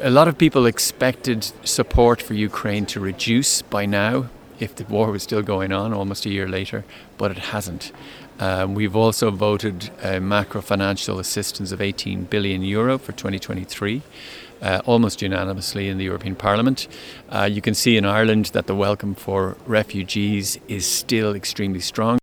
a lot of people expected support for Ukraine to reduce by now if the war was still going on almost a year later, but it hasn't. Um, we've also voted uh, macro financial assistance of 18 billion euro for 2023. Uh, almost unanimously in the European Parliament. Uh, you can see in Ireland that the welcome for refugees is still extremely strong.